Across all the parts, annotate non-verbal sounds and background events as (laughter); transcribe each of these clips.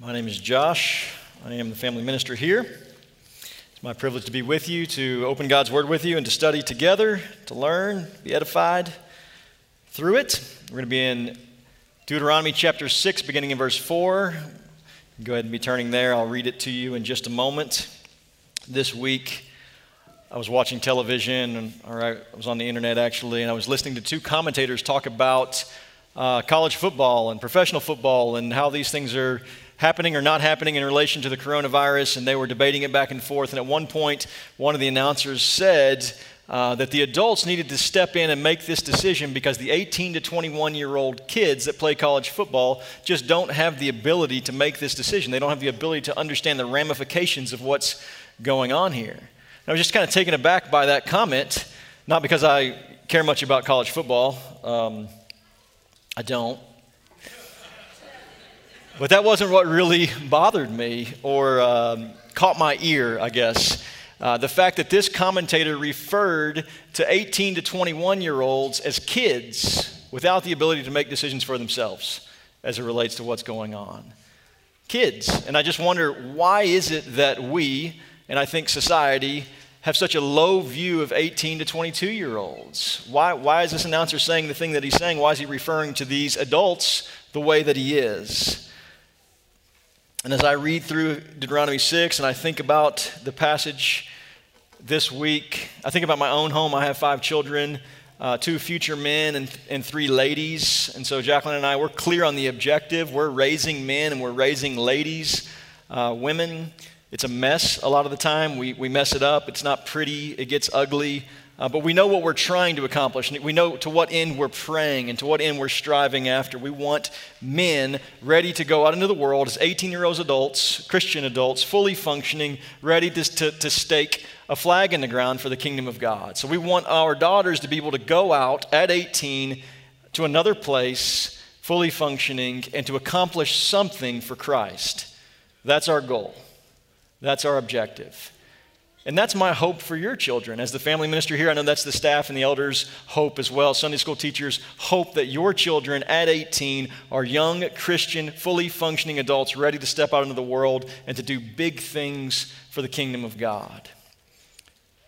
My name is Josh. I am the family minister here. It's my privilege to be with you, to open God's Word with you, and to study together, to learn, be edified through it. We're going to be in Deuteronomy chapter 6, beginning in verse 4. Go ahead and be turning there. I'll read it to you in just a moment. This week, I was watching television, or I was on the internet actually, and I was listening to two commentators talk about uh, college football and professional football and how these things are happening or not happening in relation to the coronavirus, and they were debating it back and forth. And at one point, one of the announcers said uh, that the adults needed to step in and make this decision because the 18 to 21 year old kids that play college football just don't have the ability to make this decision. They don't have the ability to understand the ramifications of what's going on here. And I was just kind of taken aback by that comment, not because I care much about college football. Um, I don't. But that wasn't what really bothered me or um, caught my ear, I guess. Uh, the fact that this commentator referred to 18 to 21 year olds as kids without the ability to make decisions for themselves as it relates to what's going on. Kids. And I just wonder why is it that we, and I think society, have such a low view of 18 to 22 year olds? Why, why is this announcer saying the thing that he's saying? Why is he referring to these adults the way that he is? And as I read through Deuteronomy 6 and I think about the passage this week, I think about my own home. I have five children, uh, two future men, and, and three ladies. And so Jacqueline and I, we're clear on the objective. We're raising men and we're raising ladies, uh, women. It's a mess a lot of the time. We, we mess it up. It's not pretty, it gets ugly. Uh, but we know what we're trying to accomplish. We know to what end we're praying and to what end we're striving after. We want men ready to go out into the world as 18 year olds adults, Christian adults, fully functioning, ready to, to, to stake a flag in the ground for the kingdom of God. So we want our daughters to be able to go out at 18 to another place, fully functioning, and to accomplish something for Christ. That's our goal. That's our objective. And that's my hope for your children. As the family minister here, I know that's the staff and the elders' hope as well. Sunday school teachers hope that your children at 18 are young, Christian, fully functioning adults ready to step out into the world and to do big things for the kingdom of God.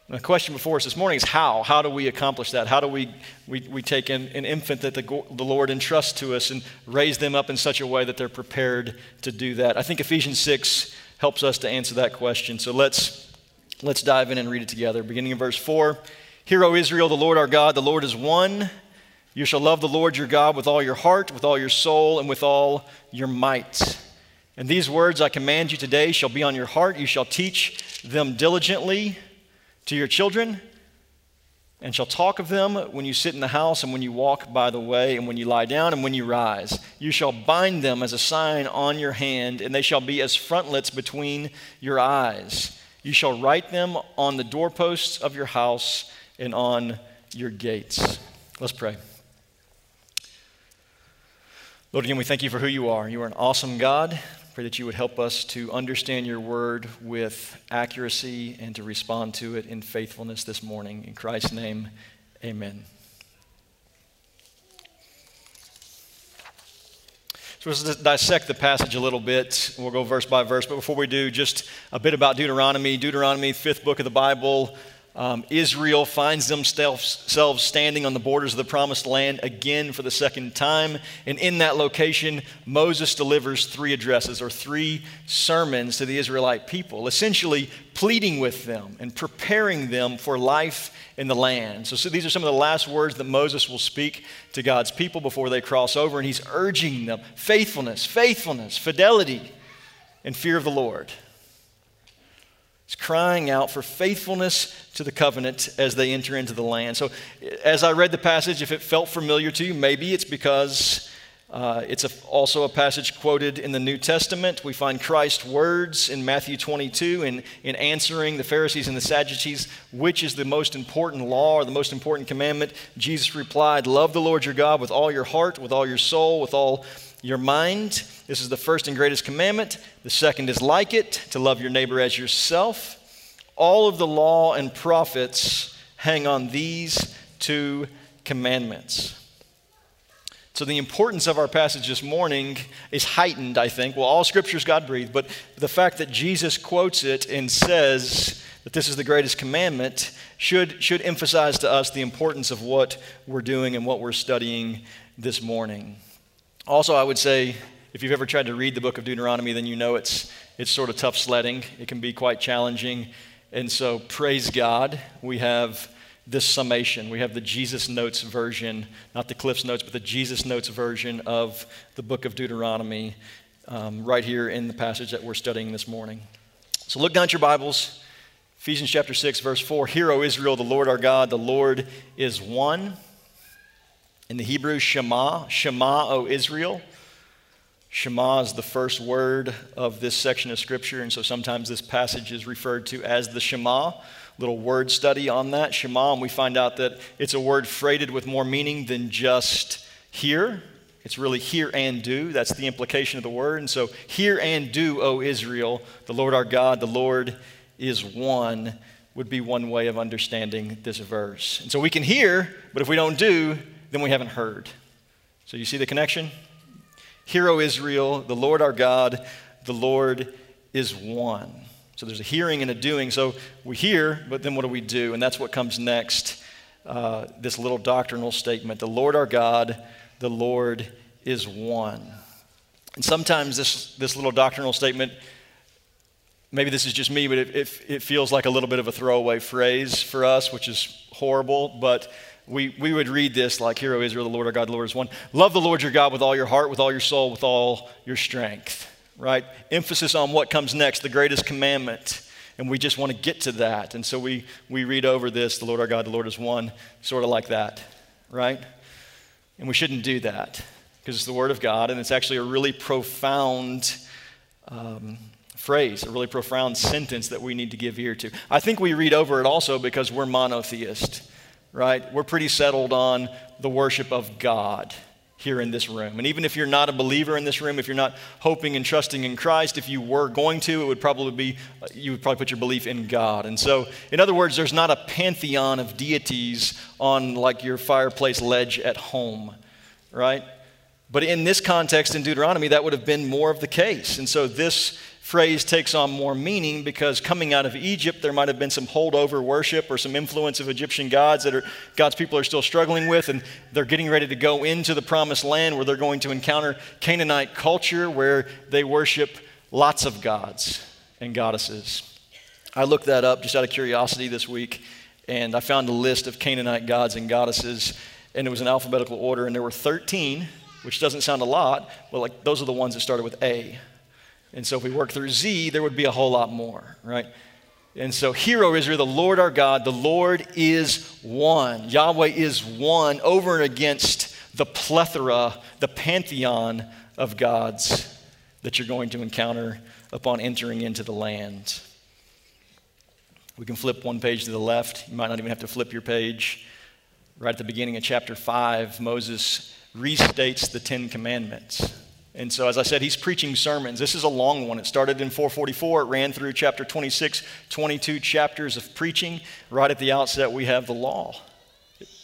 And the question before us this morning is how? How do we accomplish that? How do we, we, we take an, an infant that the, the Lord entrusts to us and raise them up in such a way that they're prepared to do that? I think Ephesians 6 helps us to answer that question. So let's Let's dive in and read it together. Beginning in verse 4 Hear, O Israel, the Lord our God, the Lord is one. You shall love the Lord your God with all your heart, with all your soul, and with all your might. And these words I command you today shall be on your heart. You shall teach them diligently to your children, and shall talk of them when you sit in the house, and when you walk by the way, and when you lie down, and when you rise. You shall bind them as a sign on your hand, and they shall be as frontlets between your eyes. You shall write them on the doorposts of your house and on your gates. Let's pray. Lord, again, we thank you for who you are. You are an awesome God. Pray that you would help us to understand your word with accuracy and to respond to it in faithfulness this morning. In Christ's name, amen. So let's dissect the passage a little bit. We'll go verse by verse. But before we do, just a bit about Deuteronomy. Deuteronomy, fifth book of the Bible. Um, Israel finds themselves standing on the borders of the promised land again for the second time. And in that location, Moses delivers three addresses or three sermons to the Israelite people, essentially pleading with them and preparing them for life in the land. So, so, these are some of the last words that Moses will speak to God's people before they cross over, and he's urging them faithfulness, faithfulness, fidelity, and fear of the Lord. He's crying out for faithfulness to the covenant as they enter into the land. So, as I read the passage, if it felt familiar to you, maybe it's because uh, it's a, also a passage quoted in the New Testament. We find Christ's words in Matthew 22 in, in answering the Pharisees and the Sadducees, which is the most important law or the most important commandment. Jesus replied, Love the Lord your God with all your heart, with all your soul, with all your mind. This is the first and greatest commandment. The second is like it, to love your neighbor as yourself. All of the law and prophets hang on these two commandments. So, the importance of our passage this morning is heightened, I think. Well, all scripture is God breathed, but the fact that Jesus quotes it and says that this is the greatest commandment should, should emphasize to us the importance of what we're doing and what we're studying this morning. Also, I would say if you've ever tried to read the book of Deuteronomy, then you know it's, it's sort of tough sledding. It can be quite challenging. And so, praise God, we have this summation. We have the Jesus Notes version, not the Cliff's Notes, but the Jesus Notes version of the book of Deuteronomy um, right here in the passage that we're studying this morning. So look down at your Bibles. Ephesians chapter 6, verse 4 Hear, O Israel, the Lord our God, the Lord is one. In the Hebrew, Shema, Shema, O Israel. Shema is the first word of this section of Scripture, and so sometimes this passage is referred to as the Shema little word study on that, Shema, and we find out that it's a word freighted with more meaning than just hear. It's really hear and do. That's the implication of the word. And so, hear and do, O Israel, the Lord our God, the Lord is one, would be one way of understanding this verse. And so, we can hear, but if we don't do, then we haven't heard. So, you see the connection? Hear, O Israel, the Lord our God, the Lord is one. So there's a hearing and a doing. So we hear, but then what do we do? And that's what comes next uh, this little doctrinal statement The Lord our God, the Lord is one. And sometimes this, this little doctrinal statement, maybe this is just me, but it, it, it feels like a little bit of a throwaway phrase for us, which is horrible. But we, we would read this like, Hear, O Israel, the Lord our God, the Lord is one. Love the Lord your God with all your heart, with all your soul, with all your strength right? Emphasis on what comes next, the greatest commandment. And we just want to get to that. And so we, we read over this, the Lord our God, the Lord is one, sort of like that, right? And we shouldn't do that because it's the Word of God and it's actually a really profound um, phrase, a really profound sentence that we need to give ear to. I think we read over it also because we're monotheist, right? We're pretty settled on the worship of God here in this room. And even if you're not a believer in this room, if you're not hoping and trusting in Christ, if you were going to, it would probably be, you would probably put your belief in God. And so, in other words, there's not a pantheon of deities on like your fireplace ledge at home, right? But in this context in Deuteronomy, that would have been more of the case. And so this phrase takes on more meaning because coming out of Egypt, there might have been some holdover worship or some influence of Egyptian gods that are, God's people are still struggling with, and they're getting ready to go into the promised land where they're going to encounter Canaanite culture where they worship lots of gods and goddesses. I looked that up just out of curiosity this week, and I found a list of Canaanite gods and goddesses, and it was in alphabetical order, and there were 13, which doesn't sound a lot, but like those are the ones that started with A. And so if we work through Z, there would be a whole lot more, right? And so, hear, O Israel, the Lord our God, the Lord is one. Yahweh is one over and against the plethora, the pantheon of gods that you're going to encounter upon entering into the land. We can flip one page to the left. You might not even have to flip your page. Right at the beginning of chapter 5, Moses restates the Ten Commandments. And so, as I said, he's preaching sermons. This is a long one. It started in 444, it ran through chapter 26, 22 chapters of preaching. Right at the outset, we have the law.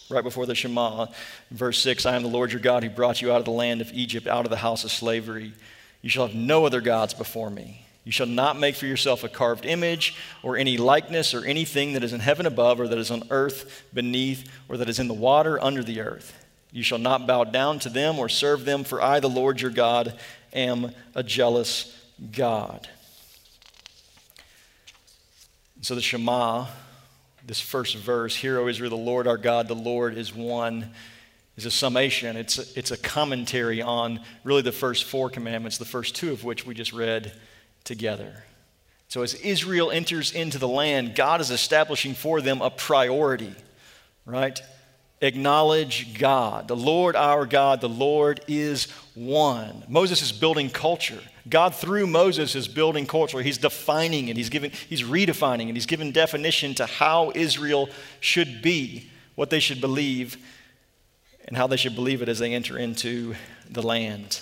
Right before the Shema, verse 6 I am the Lord your God who brought you out of the land of Egypt, out of the house of slavery. You shall have no other gods before me. You shall not make for yourself a carved image or any likeness or anything that is in heaven above or that is on earth beneath or that is in the water under the earth. You shall not bow down to them or serve them, for I, the Lord your God, am a jealous God. So the Shema, this first verse, Hear, O Israel, the Lord our God, the Lord is one, is a summation. It's a, it's a commentary on really the first four commandments, the first two of which we just read together. So as Israel enters into the land, God is establishing for them a priority, right? Acknowledge God. The Lord our God, the Lord is one. Moses is building culture. God through Moses is building culture. He's defining it. He's giving he's redefining it. He's giving definition to how Israel should be, what they should believe, and how they should believe it as they enter into the land.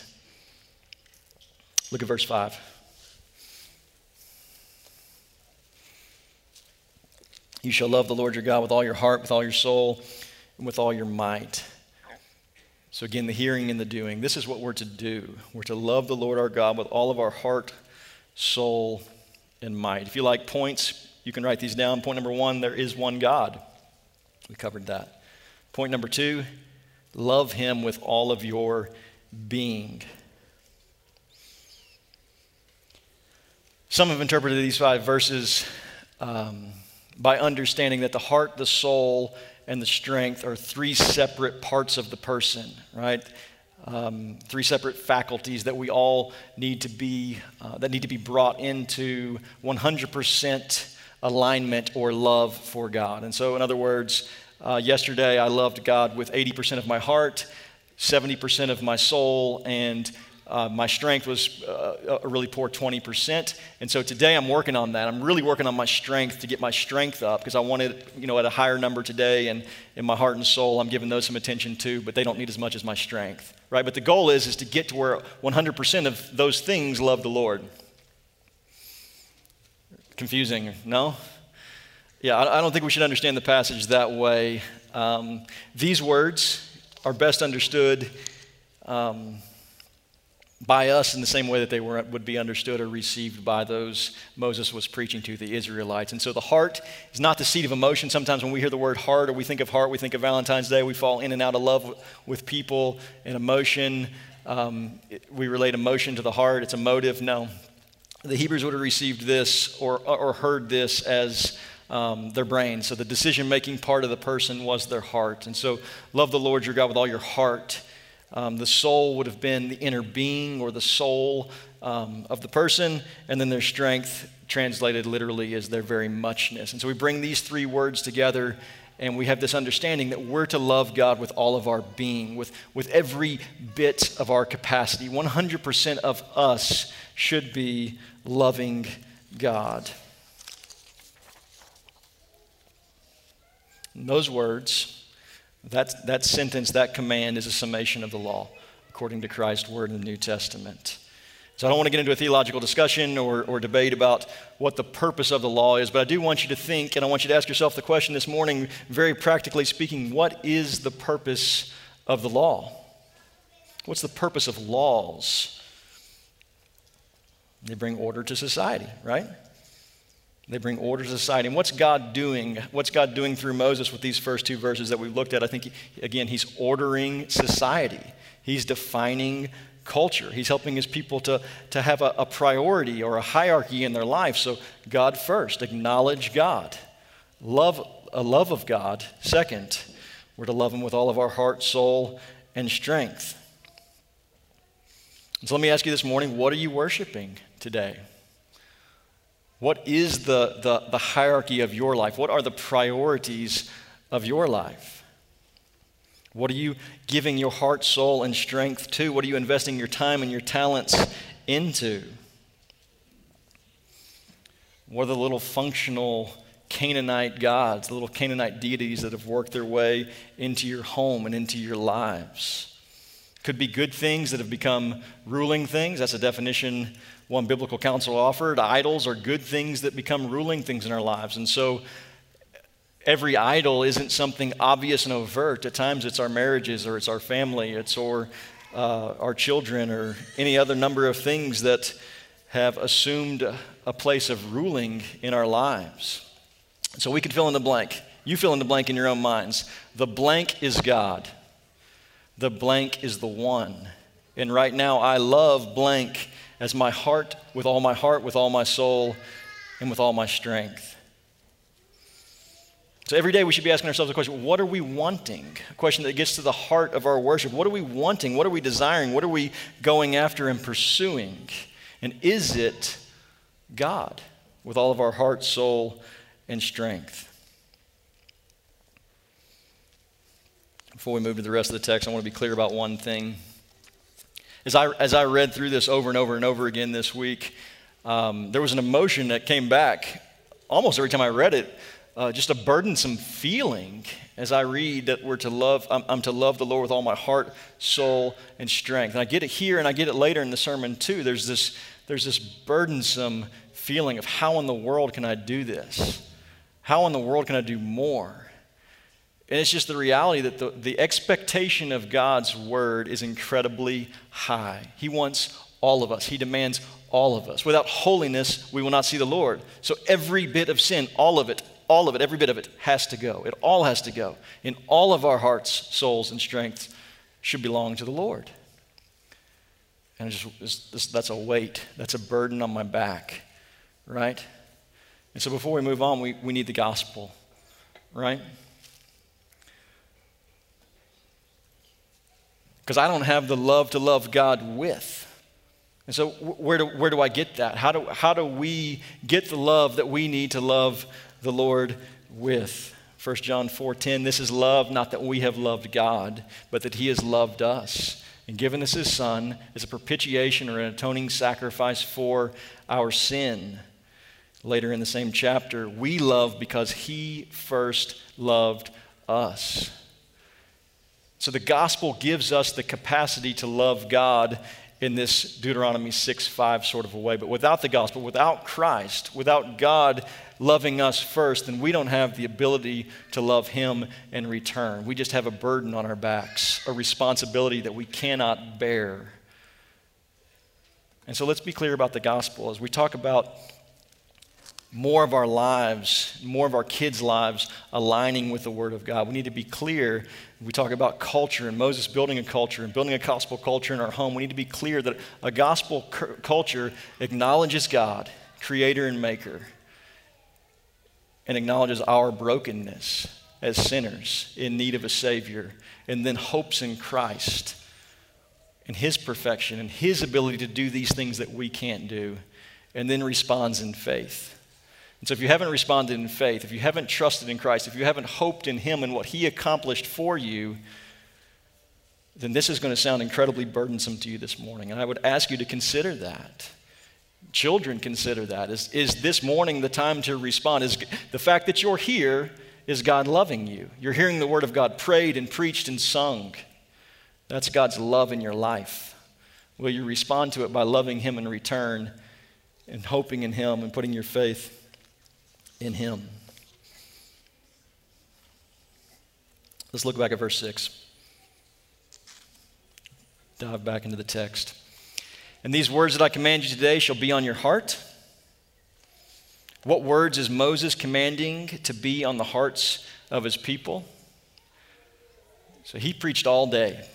Look at verse 5. You shall love the Lord your God with all your heart, with all your soul, and with all your might. So, again, the hearing and the doing. This is what we're to do. We're to love the Lord our God with all of our heart, soul, and might. If you like points, you can write these down. Point number one there is one God. We covered that. Point number two love Him with all of your being. Some have interpreted these five verses um, by understanding that the heart, the soul, and the strength are three separate parts of the person, right? Um, three separate faculties that we all need to be, uh, that need to be brought into 100% alignment or love for God. And so, in other words, uh, yesterday I loved God with 80% of my heart, 70% of my soul, and uh, my strength was uh, a really poor 20%. And so today I'm working on that. I'm really working on my strength to get my strength up because I wanted, you know, at a higher number today. And in my heart and soul, I'm giving those some attention too, but they don't need as much as my strength, right? But the goal is, is to get to where 100% of those things love the Lord. Confusing, no? Yeah, I don't think we should understand the passage that way. Um, these words are best understood. Um, by us in the same way that they were, would be understood or received by those Moses was preaching to the Israelites. And so the heart is not the seat of emotion. Sometimes when we hear the word heart or we think of heart, we think of Valentine's Day. We fall in and out of love with people and emotion. Um, we relate emotion to the heart, it's emotive. No. The Hebrews would have received this or, or heard this as um, their brain. So the decision making part of the person was their heart. And so love the Lord your God with all your heart um, the soul would have been the inner being or the soul um, of the person, and then their strength, translated literally, is their very muchness. And so we bring these three words together, and we have this understanding that we're to love God with all of our being, with, with every bit of our capacity. 100% of us should be loving God. And those words, that, that sentence, that command is a summation of the law, according to Christ's word in the New Testament. So I don't want to get into a theological discussion or, or debate about what the purpose of the law is, but I do want you to think, and I want you to ask yourself the question this morning, very practically speaking, what is the purpose of the law? What's the purpose of laws? They bring order to society, right? They bring order to society. And what's God doing? What's God doing through Moses with these first two verses that we've looked at? I think, again, he's ordering society, he's defining culture. He's helping his people to, to have a, a priority or a hierarchy in their life. So, God first, acknowledge God, love a love of God. Second, we're to love him with all of our heart, soul, and strength. So, let me ask you this morning what are you worshiping today? What is the, the, the hierarchy of your life? What are the priorities of your life? What are you giving your heart, soul, and strength to? What are you investing your time and your talents into? What are the little functional Canaanite gods, the little Canaanite deities that have worked their way into your home and into your lives? Could be good things that have become ruling things. That's a definition one biblical counsel offered. Idols are good things that become ruling things in our lives. And so every idol isn't something obvious and overt. At times it's our marriages or it's our family, it's or uh, our children or any other number of things that have assumed a place of ruling in our lives. So we can fill in the blank. You fill in the blank in your own minds. The blank is God. The blank is the one. And right now I love blank as my heart, with all my heart, with all my soul, and with all my strength. So every day we should be asking ourselves the question what are we wanting? A question that gets to the heart of our worship. What are we wanting? What are we desiring? What are we going after and pursuing? And is it God with all of our heart, soul, and strength? Before we move to the rest of the text, I want to be clear about one thing. As I, as I read through this over and over and over again this week, um, there was an emotion that came back almost every time I read it, uh, just a burdensome feeling as I read that we're to love, I'm, I'm, to love the Lord with all my heart, soul, and strength. And I get it here and I get it later in the sermon too. There's this, there's this burdensome feeling of how in the world can I do this? How in the world can I do more? And it's just the reality that the, the expectation of God's word is incredibly high. He wants all of us, He demands all of us. Without holiness, we will not see the Lord. So every bit of sin, all of it, all of it, every bit of it has to go. It all has to go. In all of our hearts, souls, and strength should belong to the Lord. And it's just, it's, that's a weight, that's a burden on my back, right? And so before we move on, we, we need the gospel, right? Because I don't have the love to love God with. And so, where do, where do I get that? How do, how do we get the love that we need to love the Lord with? 1 John 4:10 This is love not that we have loved God but that he has loved us and given us his son as a propitiation or an atoning sacrifice for our sin. Later in the same chapter, we love because he first loved us. So the gospel gives us the capacity to love God in this Deuteronomy 6 5 sort of a way. But without the gospel, without Christ, without God loving us first, then we don't have the ability to love Him in return. We just have a burden on our backs, a responsibility that we cannot bear. And so let's be clear about the gospel. As we talk about more of our lives, more of our kids' lives aligning with the Word of God. We need to be clear. We talk about culture and Moses building a culture and building a gospel culture in our home. We need to be clear that a gospel culture acknowledges God, creator and maker, and acknowledges our brokenness as sinners in need of a Savior, and then hopes in Christ and His perfection and His ability to do these things that we can't do, and then responds in faith. And so, if you haven't responded in faith, if you haven't trusted in Christ, if you haven't hoped in Him and what He accomplished for you, then this is going to sound incredibly burdensome to you this morning. And I would ask you to consider that. Children, consider that. Is, is this morning the time to respond? Is the fact that you're here, is God loving you? You're hearing the Word of God prayed and preached and sung. That's God's love in your life. Will you respond to it by loving Him in return and hoping in Him and putting your faith in him. Let's look back at verse 6. Dive back into the text. And these words that I command you today shall be on your heart. What words is Moses commanding to be on the hearts of his people? So he preached all day.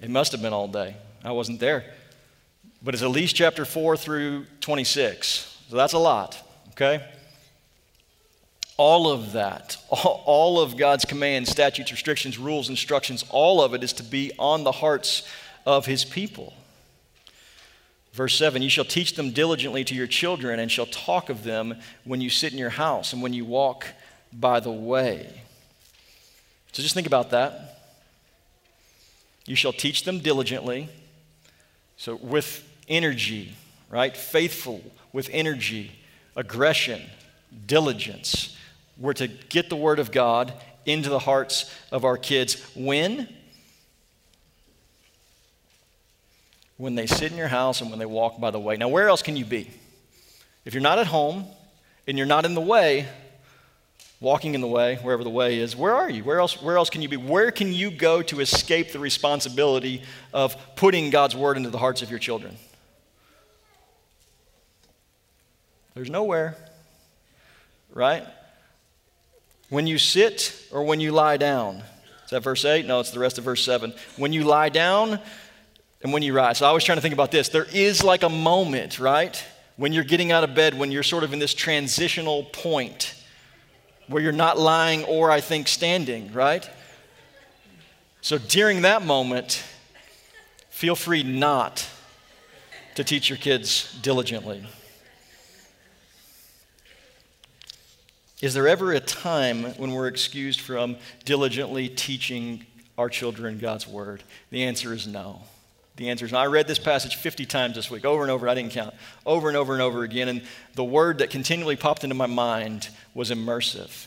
It must have been all day. I wasn't there. But it's at least chapter 4 through 26. So that's a lot, okay? All of that, all of God's commands, statutes, restrictions, rules, instructions, all of it is to be on the hearts of his people. Verse 7 You shall teach them diligently to your children, and shall talk of them when you sit in your house and when you walk by the way. So just think about that. You shall teach them diligently. So with energy, right? Faithful, with energy, aggression, diligence. We're to get the Word of God into the hearts of our kids. When? When they sit in your house and when they walk by the way. Now, where else can you be? If you're not at home and you're not in the way, walking in the way, wherever the way is, where are you? Where else, where else can you be? Where can you go to escape the responsibility of putting God's word into the hearts of your children? There's nowhere, right? When you sit or when you lie down. Is that verse 8? No, it's the rest of verse 7. When you lie down and when you rise. So I was trying to think about this. There is like a moment, right? When you're getting out of bed, when you're sort of in this transitional point where you're not lying or, I think, standing, right? So during that moment, feel free not to teach your kids diligently. Is there ever a time when we're excused from diligently teaching our children God's word? The answer is no. The answer is no. I read this passage 50 times this week, over and over. I didn't count. Over and over and over again. And the word that continually popped into my mind was immersive,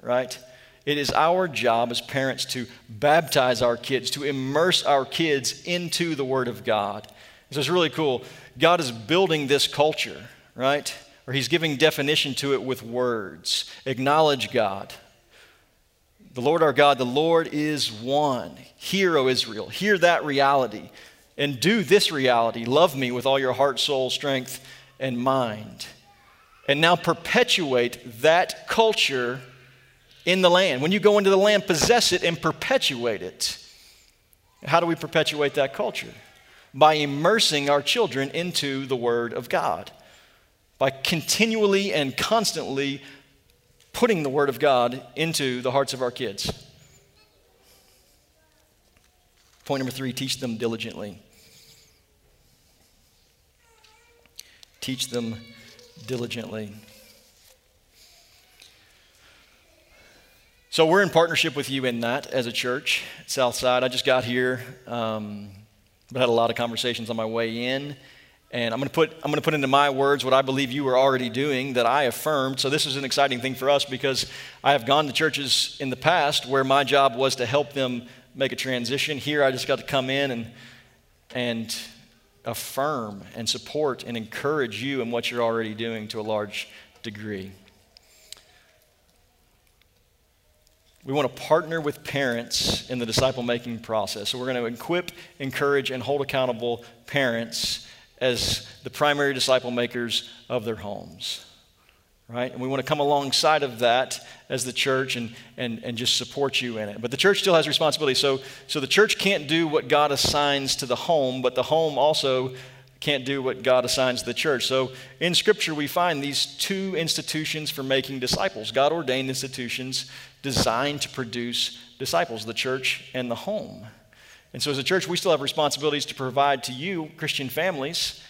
right? It is our job as parents to baptize our kids, to immerse our kids into the Word of God. So it's really cool. God is building this culture, right? Or he's giving definition to it with words. Acknowledge God. The Lord our God, the Lord is one. Hear, O Israel, hear that reality and do this reality. Love me with all your heart, soul, strength, and mind. And now perpetuate that culture in the land. When you go into the land, possess it and perpetuate it. How do we perpetuate that culture? By immersing our children into the Word of God, by continually and constantly putting the Word of God into the hearts of our kids. Point number three teach them diligently. Teach them diligently. So we're in partnership with you in that as a church, Southside. I just got here, um, but had a lot of conversations on my way in. And I'm going to put I'm going to put into my words what I believe you were already doing that I affirmed. So this is an exciting thing for us because I have gone to churches in the past where my job was to help them make a transition. Here I just got to come in and and affirm and support and encourage you in what you're already doing to a large degree. We want to partner with parents in the disciple making process. So we're going to equip, encourage, and hold accountable parents as the primary disciple makers of their homes. Right? And we want to come alongside of that as the church and, and, and just support you in it. But the church still has responsibility. So, so the church can't do what God assigns to the home, but the home also can't do what God assigns to the church. So in Scripture, we find these two institutions for making disciples God ordained institutions designed to produce disciples the church and the home. And so, as a church, we still have responsibilities to provide to you, Christian families,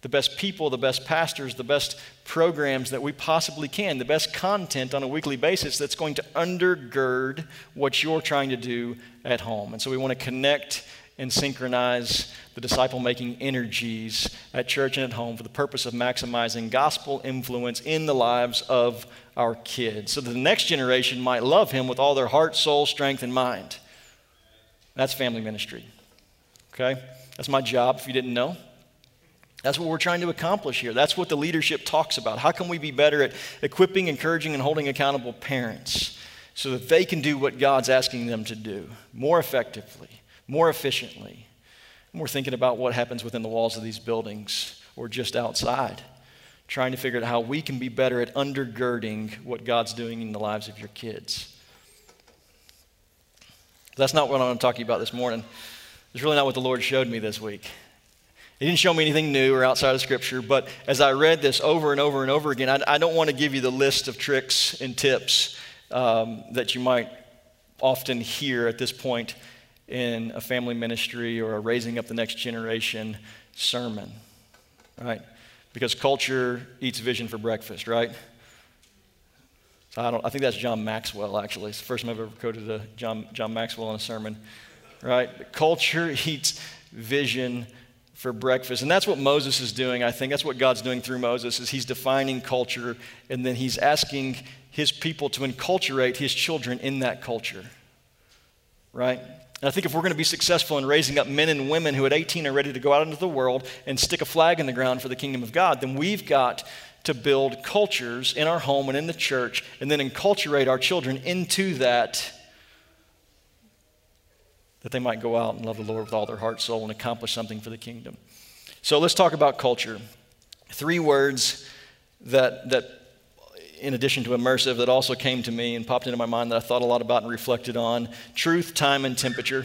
the best people, the best pastors, the best programs that we possibly can, the best content on a weekly basis that's going to undergird what you're trying to do at home. And so, we want to connect and synchronize the disciple making energies at church and at home for the purpose of maximizing gospel influence in the lives of our kids so that the next generation might love him with all their heart, soul, strength, and mind. That's family ministry. Okay? That's my job if you didn't know. That's what we're trying to accomplish here. That's what the leadership talks about. How can we be better at equipping, encouraging, and holding accountable parents so that they can do what God's asking them to do more effectively, more efficiently? And we're thinking about what happens within the walls of these buildings or just outside trying to figure out how we can be better at undergirding what God's doing in the lives of your kids. That's not what I'm talking about this morning. It's really not what the Lord showed me this week. He didn't show me anything new or outside of Scripture, but as I read this over and over and over again, I, I don't want to give you the list of tricks and tips um, that you might often hear at this point in a family ministry or a raising up the next generation sermon, right? because culture eats vision for breakfast, right? I, don't, I think that's John Maxwell, actually. It's the first time I've ever quoted a John, John Maxwell in a sermon, right? Culture (laughs) eats vision for breakfast. And that's what Moses is doing, I think. That's what God's doing through Moses, is he's defining culture, and then he's asking his people to enculturate his children in that culture, right? And I think if we're going to be successful in raising up men and women who at 18 are ready to go out into the world and stick a flag in the ground for the kingdom of God, then we've got to build cultures in our home and in the church and then enculturate our children into that that they might go out and love the Lord with all their heart, soul, and accomplish something for the kingdom. So let's talk about culture. Three words that, that in addition to immersive, that also came to me and popped into my mind that I thought a lot about and reflected on truth, time, and temperature.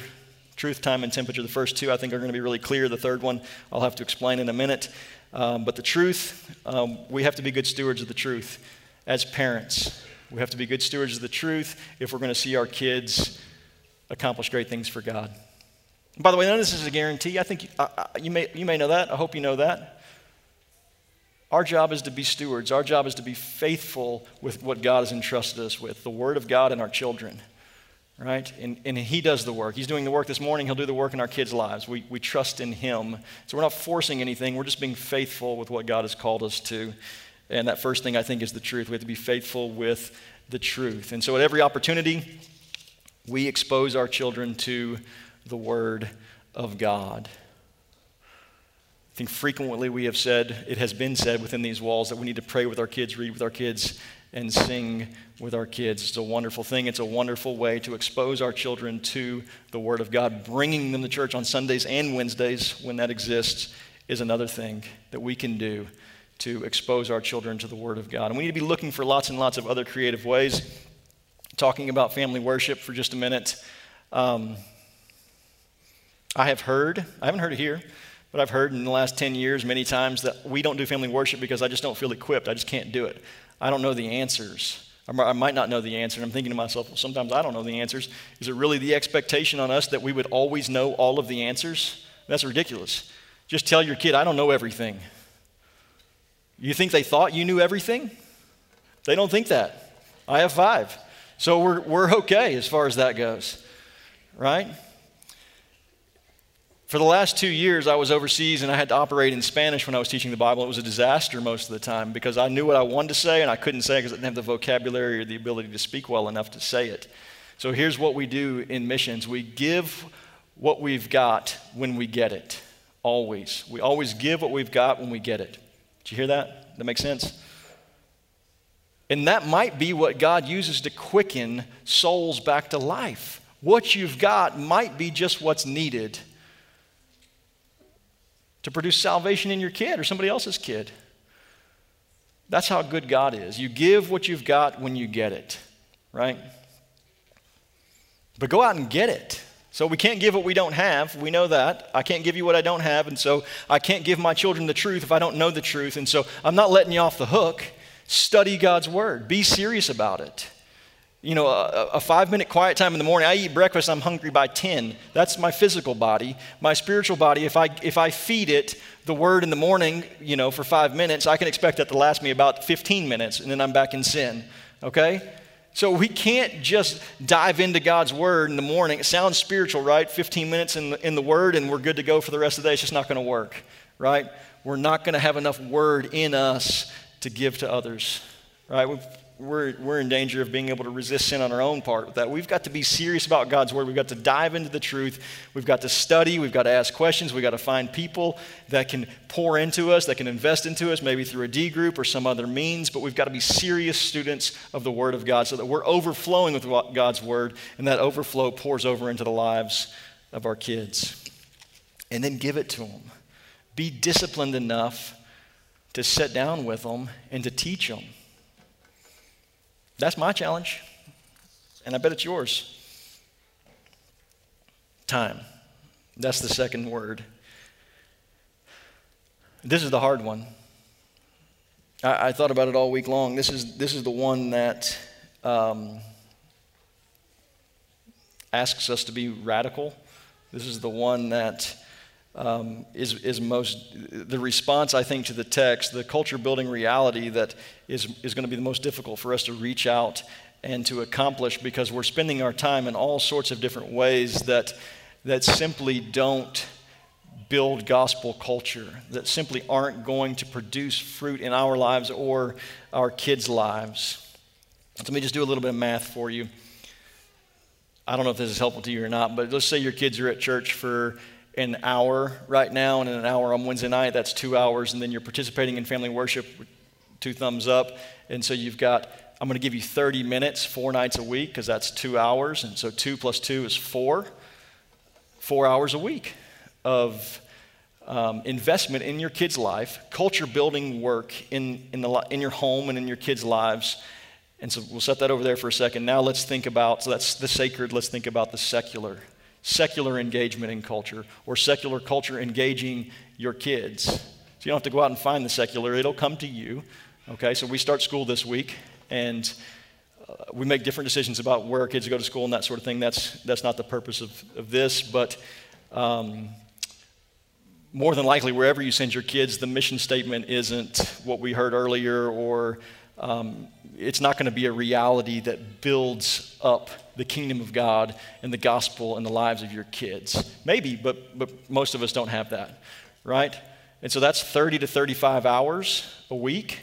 Truth, time, and temperature. The first two I think are going to be really clear. The third one I'll have to explain in a minute. Um, but the truth, um, we have to be good stewards of the truth as parents. We have to be good stewards of the truth if we're going to see our kids accomplish great things for God. And by the way, none of this is a guarantee. I think uh, you, may, you may know that. I hope you know that. Our job is to be stewards. Our job is to be faithful with what God has entrusted us with the Word of God and our children, right? And, and He does the work. He's doing the work this morning. He'll do the work in our kids' lives. We, we trust in Him. So we're not forcing anything. We're just being faithful with what God has called us to. And that first thing I think is the truth. We have to be faithful with the truth. And so at every opportunity, we expose our children to the Word of God I think frequently we have said, it has been said within these walls, that we need to pray with our kids, read with our kids, and sing with our kids. It's a wonderful thing. It's a wonderful way to expose our children to the Word of God. Bringing them to church on Sundays and Wednesdays, when that exists, is another thing that we can do to expose our children to the Word of God. And we need to be looking for lots and lots of other creative ways. Talking about family worship for just a minute. Um, I have heard, I haven't heard it here, but I've heard in the last 10 years many times that we don't do family worship because I just don't feel equipped. I just can't do it. I don't know the answers. I might not know the answer. And I'm thinking to myself, well, sometimes I don't know the answers. Is it really the expectation on us that we would always know all of the answers? That's ridiculous. Just tell your kid, I don't know everything. You think they thought you knew everything? They don't think that. I have five. So we're, we're okay as far as that goes, right? For the last two years, I was overseas and I had to operate in Spanish when I was teaching the Bible. It was a disaster most of the time because I knew what I wanted to say and I couldn't say it because I didn't have the vocabulary or the ability to speak well enough to say it. So here's what we do in missions we give what we've got when we get it. Always. We always give what we've got when we get it. Did you hear that? That makes sense? And that might be what God uses to quicken souls back to life. What you've got might be just what's needed to produce salvation in your kid or somebody else's kid. That's how good God is. You give what you've got when you get it, right? But go out and get it. So we can't give what we don't have. We know that. I can't give you what I don't have. And so I can't give my children the truth if I don't know the truth. And so I'm not letting you off the hook. Study God's word, be serious about it you know, a, a, five minute quiet time in the morning. I eat breakfast, I'm hungry by 10. That's my physical body. My spiritual body, if I, if I feed it the word in the morning, you know, for five minutes, I can expect that to last me about 15 minutes, and then I'm back in sin, okay? So we can't just dive into God's word in the morning. It sounds spiritual, right? 15 minutes in the, in the word, and we're good to go for the rest of the day. It's just not going to work, right? We're not going to have enough word in us to give to others, right? We've, we're, we're in danger of being able to resist sin on our own part with that. We've got to be serious about God's word. We've got to dive into the truth. We've got to study. We've got to ask questions. We've got to find people that can pour into us, that can invest into us, maybe through a D group or some other means. But we've got to be serious students of the word of God so that we're overflowing with God's word and that overflow pours over into the lives of our kids. And then give it to them. Be disciplined enough to sit down with them and to teach them. That's my challenge, and I bet it's yours. Time. That's the second word. This is the hard one. I, I thought about it all week long. This is, this is the one that um, asks us to be radical. This is the one that um, is, is most, the response, I think, to the text, the culture building reality that is, is going to be the most difficult for us to reach out and to accomplish because we're spending our time in all sorts of different ways that, that simply don't build gospel culture, that simply aren't going to produce fruit in our lives or our kids' lives. Let me just do a little bit of math for you. I don't know if this is helpful to you or not, but let's say your kids are at church for an hour right now, and an hour on Wednesday night, that's two hours, and then you're participating in family worship, two thumbs up. And so you've got, I'm going to give you 30 minutes, four nights a week, because that's two hours. And so two plus two is four, four hours a week of um, investment in your kids' life, culture building work in, in, the, in your home and in your kids' lives. And so we'll set that over there for a second. Now let's think about, so that's the sacred, let's think about the secular secular engagement in culture or secular culture engaging your kids. So you don't have to go out and find the secular, it'll come to you. Okay, so we start school this week and uh, we make different decisions about where our kids go to school and that sort of thing. That's, that's not the purpose of, of this, but um, more than likely, wherever you send your kids, the mission statement isn't what we heard earlier, or um, it's not going to be a reality that builds up the kingdom of God and the gospel and the lives of your kids. Maybe, but, but most of us don't have that, right? And so that's 30 to 35 hours a week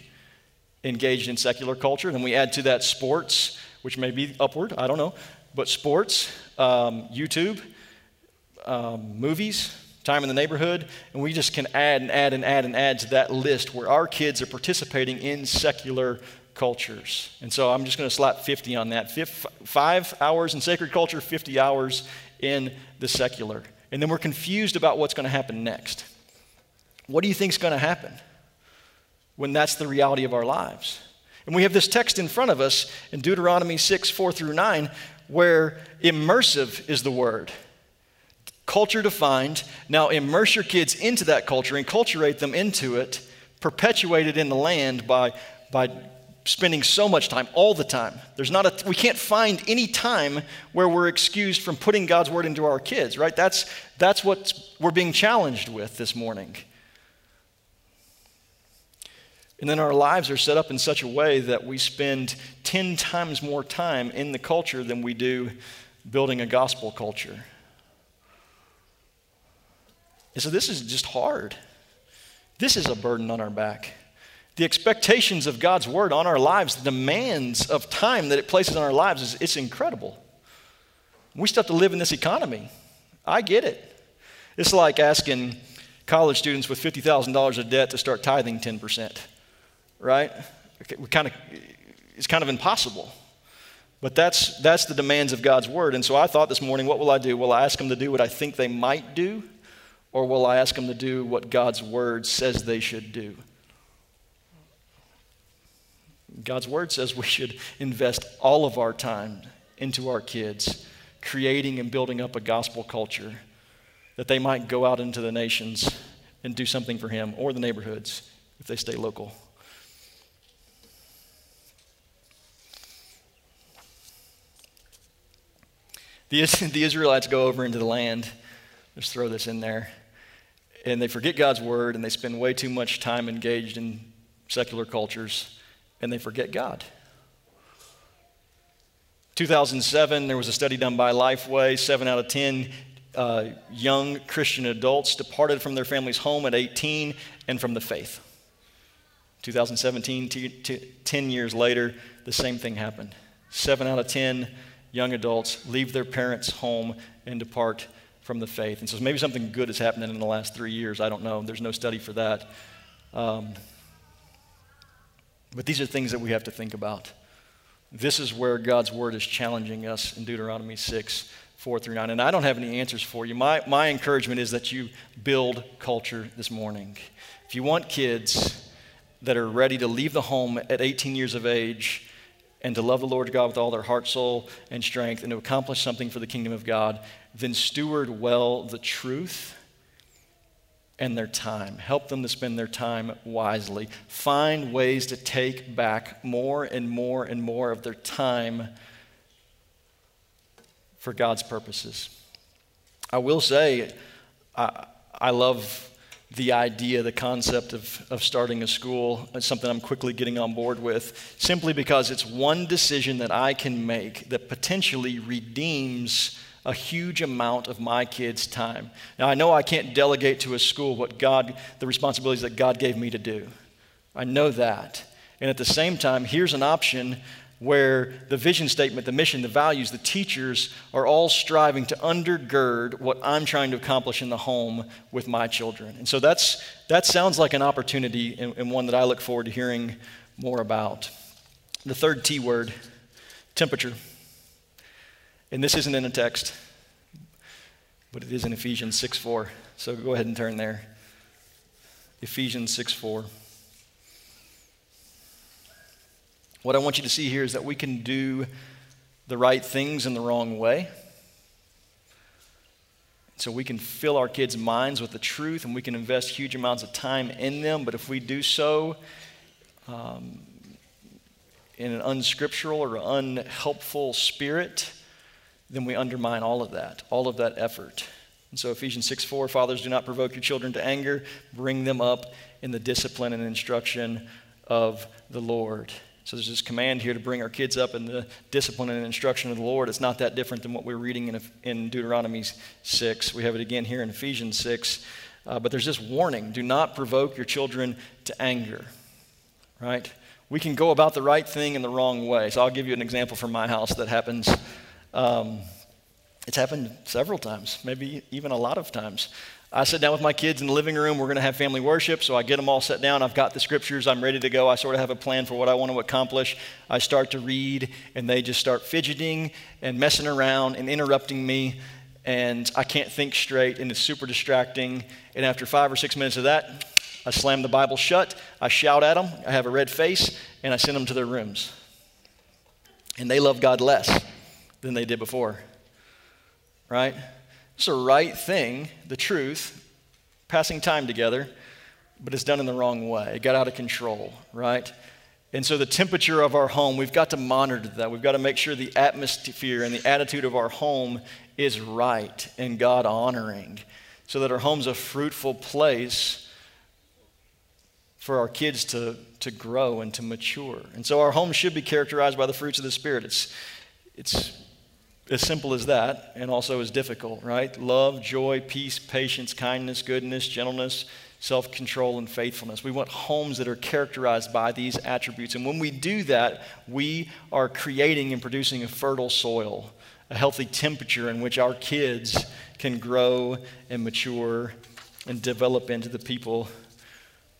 engaged in secular culture. Then we add to that sports, which may be upward, I don't know, but sports, um, YouTube, um, movies, time in the neighborhood, and we just can add and add and add and add to that list where our kids are participating in secular cultures. And so I'm just going to slap 50 on that. Five hours in sacred culture, 50 hours in the secular. And then we're confused about what's going to happen next. What do you think is going to happen when that's the reality of our lives? And we have this text in front of us in Deuteronomy 6, 4 through 9, where immersive is the word. Culture defined. Now immerse your kids into that culture, enculturate them into it, perpetuate it in the land by, by spending so much time all the time. There's not a, we can't find any time where we're excused from putting God's word into our kids, right? That's, that's what we're being challenged with this morning. And then our lives are set up in such a way that we spend 10 times more time in the culture than we do building a gospel culture. And so this is just hard. This is a burden on our back. The expectations of God's word on our lives, the demands of time that it places on our lives, is, it's incredible. We still have to live in this economy. I get it. It's like asking college students with $50,000 of debt to start tithing 10%, right? We kind of, it's kind of impossible. But that's, that's the demands of God's word. And so I thought this morning, what will I do? Will I ask them to do what I think they might do? Or will I ask them to do what God's word says they should do? God's word says we should invest all of our time into our kids, creating and building up a gospel culture that they might go out into the nations and do something for Him or the neighborhoods if they stay local. The, (laughs) the Israelites go over into the land. Let's throw this in there and they forget God's word and they spend way too much time engaged in secular cultures and they forget God. 2007, there was a study done by Lifeway. Seven out of 10 uh, young Christian adults departed from their family's home at 18 and from the faith. 2017, t- t- 10 years later, the same thing happened. Seven out of 10 young adults leave their parents' home and depart from the faith. And so maybe something good has happened in the last three years. I don't know. There's no study for that. Um, but these are things that we have to think about. This is where God's word is challenging us in Deuteronomy 6, 4 through 9. And I don't have any answers for you. My, my encouragement is that you build culture this morning. If you want kids that are ready to leave the home at 18 years of age and to love the Lord God with all their heart, soul, and strength, and to accomplish something for the kingdom of God, then steward well the truth and their time. Help them to spend their time wisely. Find ways to take back more and more and more of their time for God's purposes. I will say, I, I love the idea, the concept of, of starting a school. It's something I'm quickly getting on board with, simply because it's one decision that I can make that potentially redeems a huge amount of my kids' time. Now, I know I can't delegate to a school what God, the responsibilities that God gave me to do. I know that. And at the same time, here's an option where the vision statement, the mission, the values, the teachers are all striving to undergird what I'm trying to accomplish in the home with my children. And so that's, that sounds like an opportunity and, and one that I look forward to hearing more about. The third T word temperature. And this isn't in a text, but it is in Ephesians 6 4. So go ahead and turn there. Ephesians 6 4. What I want you to see here is that we can do the right things in the wrong way. So we can fill our kids' minds with the truth and we can invest huge amounts of time in them. But if we do so um, in an unscriptural or unhelpful spirit, then we undermine all of that, all of that effort. And so Ephesians 6 4, fathers, do not provoke your children to anger, bring them up in the discipline and instruction of the Lord. So there's this command here to bring our kids up in the discipline and instruction of the Lord. It's not that different than what we're reading in, in Deuteronomy 6. We have it again here in Ephesians 6. Uh, but there's this warning do not provoke your children to anger, right? We can go about the right thing in the wrong way. So I'll give you an example from my house that happens. Um, it's happened several times, maybe even a lot of times. I sit down with my kids in the living room. We're going to have family worship. So I get them all set down. I've got the scriptures. I'm ready to go. I sort of have a plan for what I want to accomplish. I start to read, and they just start fidgeting and messing around and interrupting me. And I can't think straight, and it's super distracting. And after five or six minutes of that, I slam the Bible shut. I shout at them. I have a red face, and I send them to their rooms. And they love God less than they did before. Right? It's the right thing, the truth, passing time together, but it's done in the wrong way. It got out of control, right? And so the temperature of our home, we've got to monitor that. We've got to make sure the atmosphere and the attitude of our home is right and God honoring so that our home's a fruitful place for our kids to, to grow and to mature. And so our home should be characterized by the fruits of the Spirit. It's, it's as simple as that and also as difficult, right? Love, joy, peace, patience, kindness, goodness, gentleness, self control, and faithfulness. We want homes that are characterized by these attributes. And when we do that, we are creating and producing a fertile soil, a healthy temperature in which our kids can grow and mature and develop into the people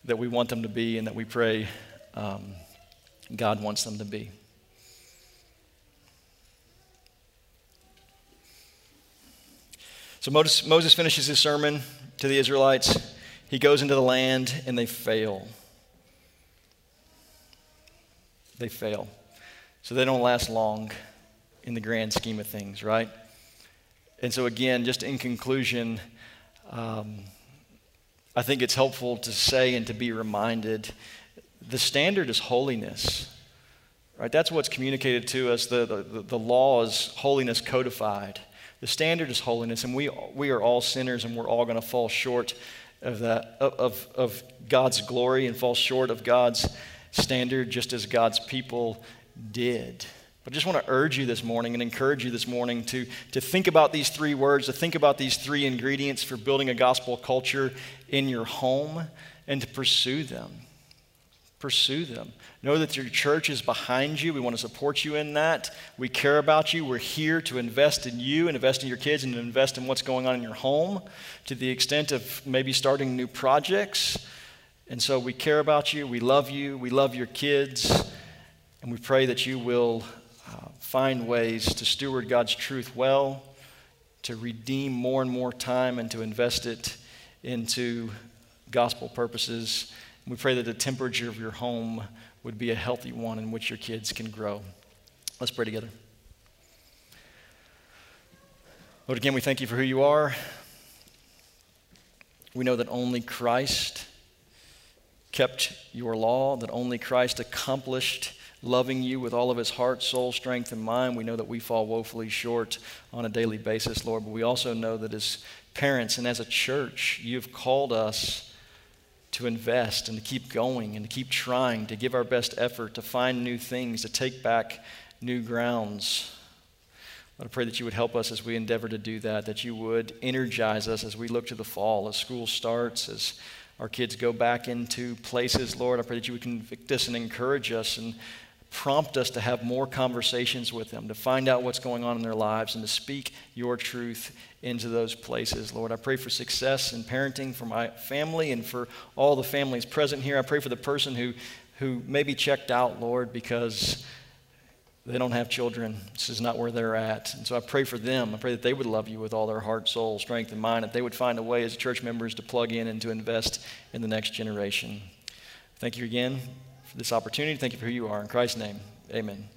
that we want them to be and that we pray um, God wants them to be. So Moses, Moses finishes his sermon to the Israelites. He goes into the land and they fail. They fail. So they don't last long in the grand scheme of things, right? And so, again, just in conclusion, um, I think it's helpful to say and to be reminded the standard is holiness, right? That's what's communicated to us. The, the, the law is holiness codified. The standard is holiness, and we, we are all sinners, and we're all going to fall short of, that, of, of God's glory and fall short of God's standard, just as God's people did. But I just want to urge you this morning and encourage you this morning to, to think about these three words, to think about these three ingredients for building a gospel culture in your home, and to pursue them. Pursue them. Know that your church is behind you. We want to support you in that. We care about you. We're here to invest in you and invest in your kids and invest in what's going on in your home to the extent of maybe starting new projects. And so we care about you. We love you. We love your kids. And we pray that you will uh, find ways to steward God's truth well, to redeem more and more time, and to invest it into gospel purposes. We pray that the temperature of your home would be a healthy one in which your kids can grow. Let's pray together. Lord, again, we thank you for who you are. We know that only Christ kept your law, that only Christ accomplished loving you with all of his heart, soul, strength, and mind. We know that we fall woefully short on a daily basis, Lord, but we also know that as parents and as a church, you've called us to invest and to keep going and to keep trying, to give our best effort, to find new things, to take back new grounds. Lord, I pray that you would help us as we endeavor to do that, that you would energize us as we look to the fall, as school starts, as our kids go back into places. Lord, I pray that you would convict us and encourage us and prompt us to have more conversations with them, to find out what's going on in their lives, and to speak your truth into those places. Lord, I pray for success in parenting for my family and for all the families present here. I pray for the person who, who may be checked out, Lord, because they don't have children. This is not where they're at. And so I pray for them. I pray that they would love you with all their heart, soul, strength, and mind, that they would find a way as church members to plug in and to invest in the next generation. Thank you again for this opportunity. Thank you for who you are. In Christ's name, amen.